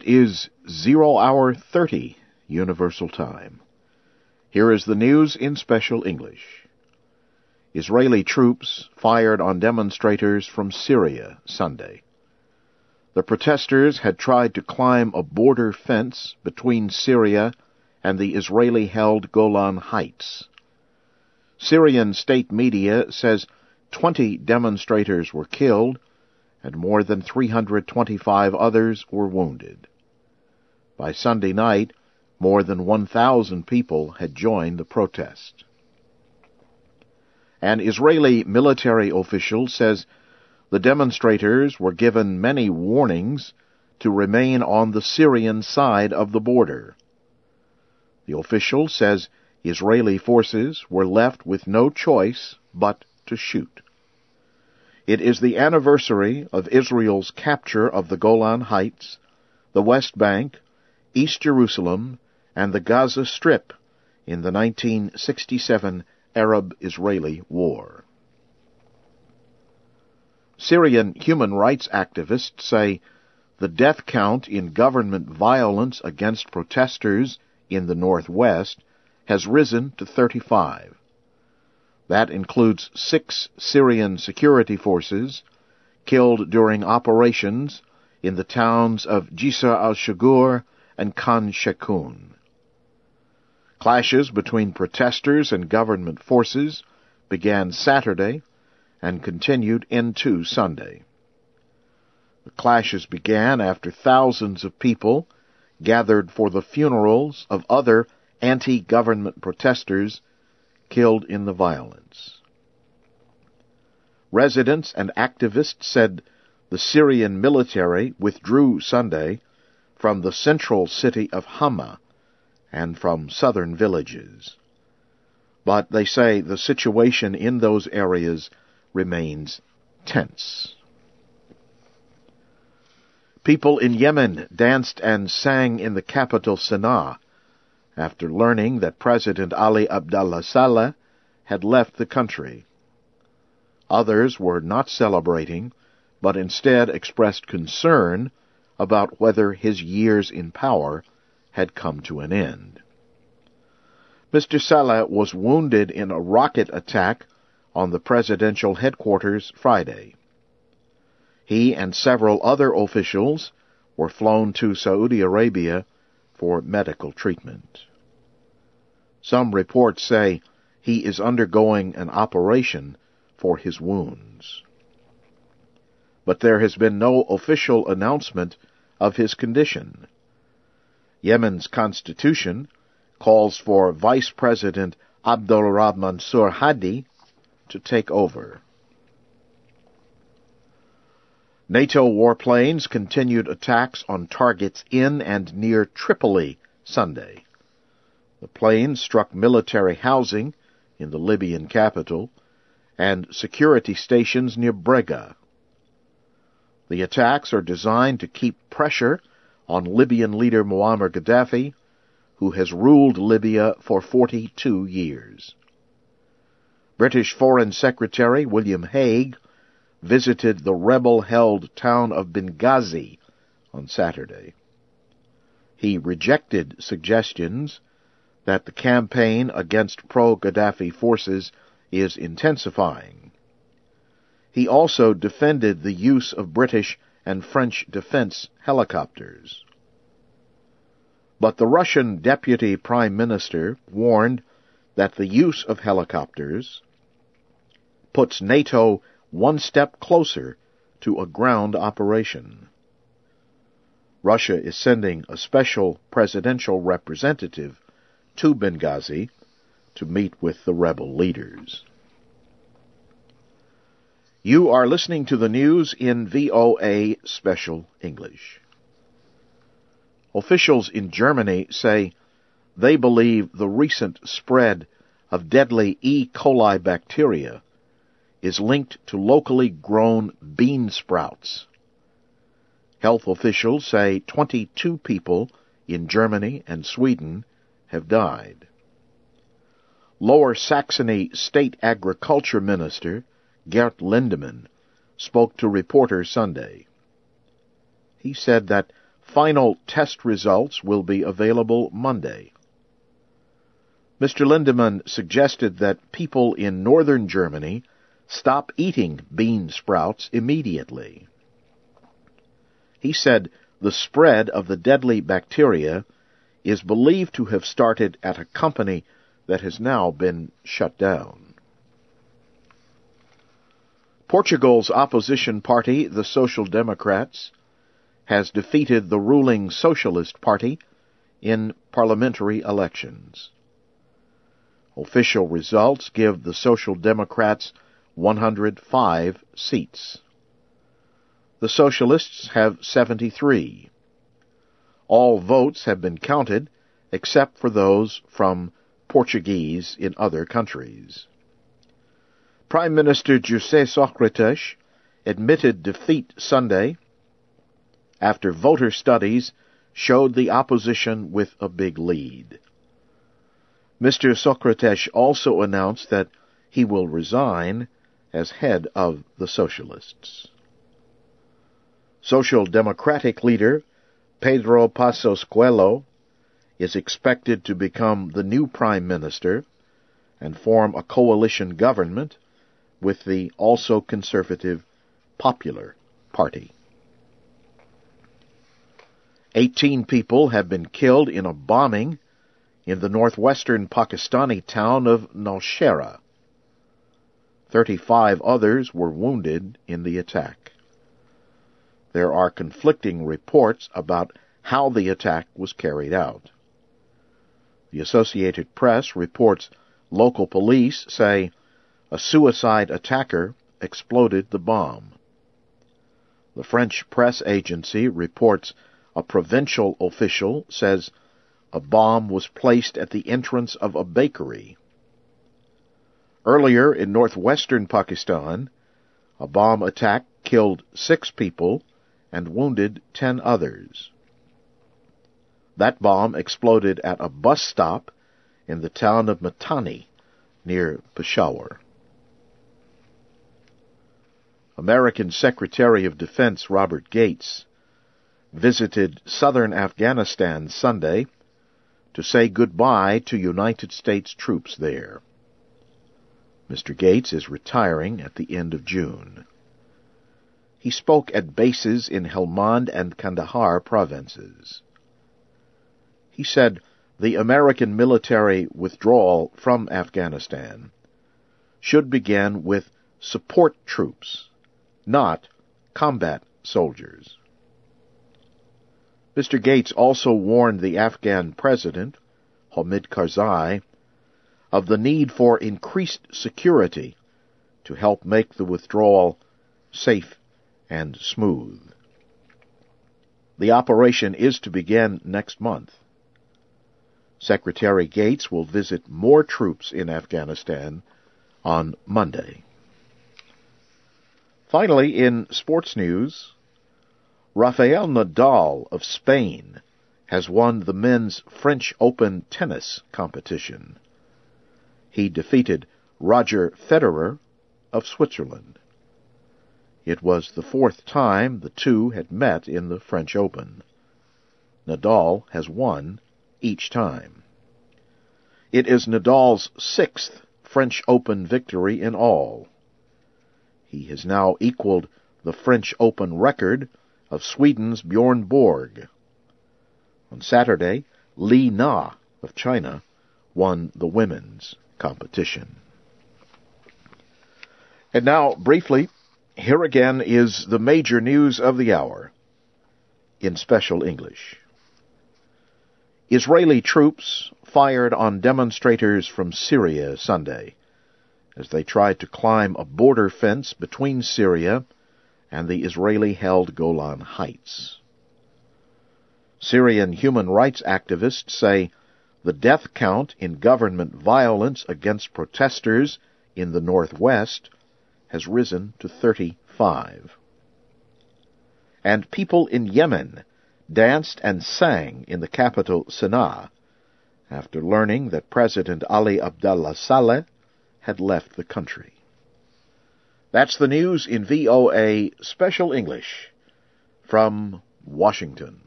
It is 0 hour 30 Universal Time. Here is the news in special English. Israeli troops fired on demonstrators from Syria Sunday. The protesters had tried to climb a border fence between Syria and the Israeli held Golan Heights. Syrian state media says 20 demonstrators were killed and more than 325 others were wounded. By Sunday night, more than 1,000 people had joined the protest. An Israeli military official says the demonstrators were given many warnings to remain on the Syrian side of the border. The official says Israeli forces were left with no choice but to shoot. It is the anniversary of Israel's capture of the Golan Heights, the West Bank, East Jerusalem, and the Gaza Strip in the 1967 Arab-Israeli War. Syrian human rights activists say the death count in government violence against protesters in the northwest has risen to 35. That includes six Syrian security forces killed during operations in the towns of Jisr al-Shugur and Khan Sheikhoun. Clashes between protesters and government forces began Saturday and continued into Sunday. The clashes began after thousands of people gathered for the funerals of other anti-government protesters killed in the violence. Residents and activists said the Syrian military withdrew Sunday from the central city of Hama and from southern villages. But they say the situation in those areas remains tense. People in Yemen danced and sang in the capital Sana'a after learning that President Ali Abdullah Saleh had left the country. Others were not celebrating, but instead expressed concern about whether his years in power had come to an end. Mr. Saleh was wounded in a rocket attack on the presidential headquarters Friday. He and several other officials were flown to Saudi Arabia for medical treatment. Some reports say he is undergoing an operation for his wounds. But there has been no official announcement of his condition. Yemen's constitution calls for Vice President Abdul Rab Mansur Hadi to take over. NATO warplanes continued attacks on targets in and near Tripoli Sunday. The planes struck military housing in the Libyan capital and security stations near Brega. The attacks are designed to keep pressure on Libyan leader Muammar Gaddafi, who has ruled Libya for 42 years. British Foreign Secretary William Hague visited the rebel-held town of Benghazi on Saturday. He rejected suggestions that the campaign against pro-Gaddafi forces is intensifying. He also defended the use of British and French defense helicopters. But the Russian deputy prime minister warned that the use of helicopters puts NATO one step closer to a ground operation. Russia is sending a special presidential representative to Benghazi to meet with the rebel leaders. You are listening to the news in VOA Special English. Officials in Germany say they believe the recent spread of deadly E. coli bacteria is linked to locally grown bean sprouts. Health officials say 22 people in Germany and Sweden have died. Lower Saxony State Agriculture Minister Gert Lindemann spoke to reporters Sunday. He said that Final test results will be available Monday. Mr. Lindemann suggested that people in northern Germany stop eating bean sprouts immediately. He said the spread of the deadly bacteria is believed to have started at a company that has now been shut down. Portugal's opposition party, the Social Democrats, has defeated the ruling Socialist Party in parliamentary elections. Official results give the Social Democrats 105 seats. The Socialists have 73. All votes have been counted except for those from Portuguese in other countries. Prime Minister José Sócrates admitted defeat Sunday after voter studies showed the opposition with a big lead. Mr. Sócrates also announced that he will resign as head of the Socialists. Social Democratic leader Pedro Passos Coelho is expected to become the new prime minister and form a coalition government with the also conservative Popular Party. Eighteen people have been killed in a bombing in the northwestern Pakistani town of Nowshera. Thirty-five others were wounded in the attack. There are conflicting reports about how the attack was carried out. The Associated Press reports local police say a suicide attacker exploded the bomb. The French press agency reports a provincial official says a bomb was placed at the entrance of a bakery. Earlier in northwestern Pakistan, a bomb attack killed six people and wounded ten others. That bomb exploded at a bus stop in the town of Matani near Peshawar. American Secretary of Defense Robert Gates visited southern Afghanistan Sunday to say goodbye to United States troops there. Mr. Gates is retiring at the end of June. He spoke at bases in Helmand and Kandahar provinces. He said the American military withdrawal from Afghanistan should begin with support troops not combat soldiers. Mr. Gates also warned the Afghan president, Hamid Karzai, of the need for increased security to help make the withdrawal safe and smooth. The operation is to begin next month. Secretary Gates will visit more troops in Afghanistan on Monday. Finally, in sports news, Rafael Nadal of Spain has won the men's French Open tennis competition. He defeated Roger Federer of Switzerland. It was the fourth time the two had met in the French Open. Nadal has won each time. It is Nadal's sixth French Open victory in all. He has now equaled the French Open record of Sweden's Bjorn Borg. On Saturday, Li Na of China won the women's competition. And now, briefly, here again is the major news of the hour in special English. Israeli troops fired on demonstrators from Syria Sunday as they tried to climb a border fence between Syria and the Israeli held Golan Heights. Syrian human rights activists say the death count in government violence against protesters in the northwest has risen to 35. And people in Yemen danced and sang in the capital Sana'a after learning that President Ali Abdullah Saleh had left the country. That's the news in VOA Special English from Washington.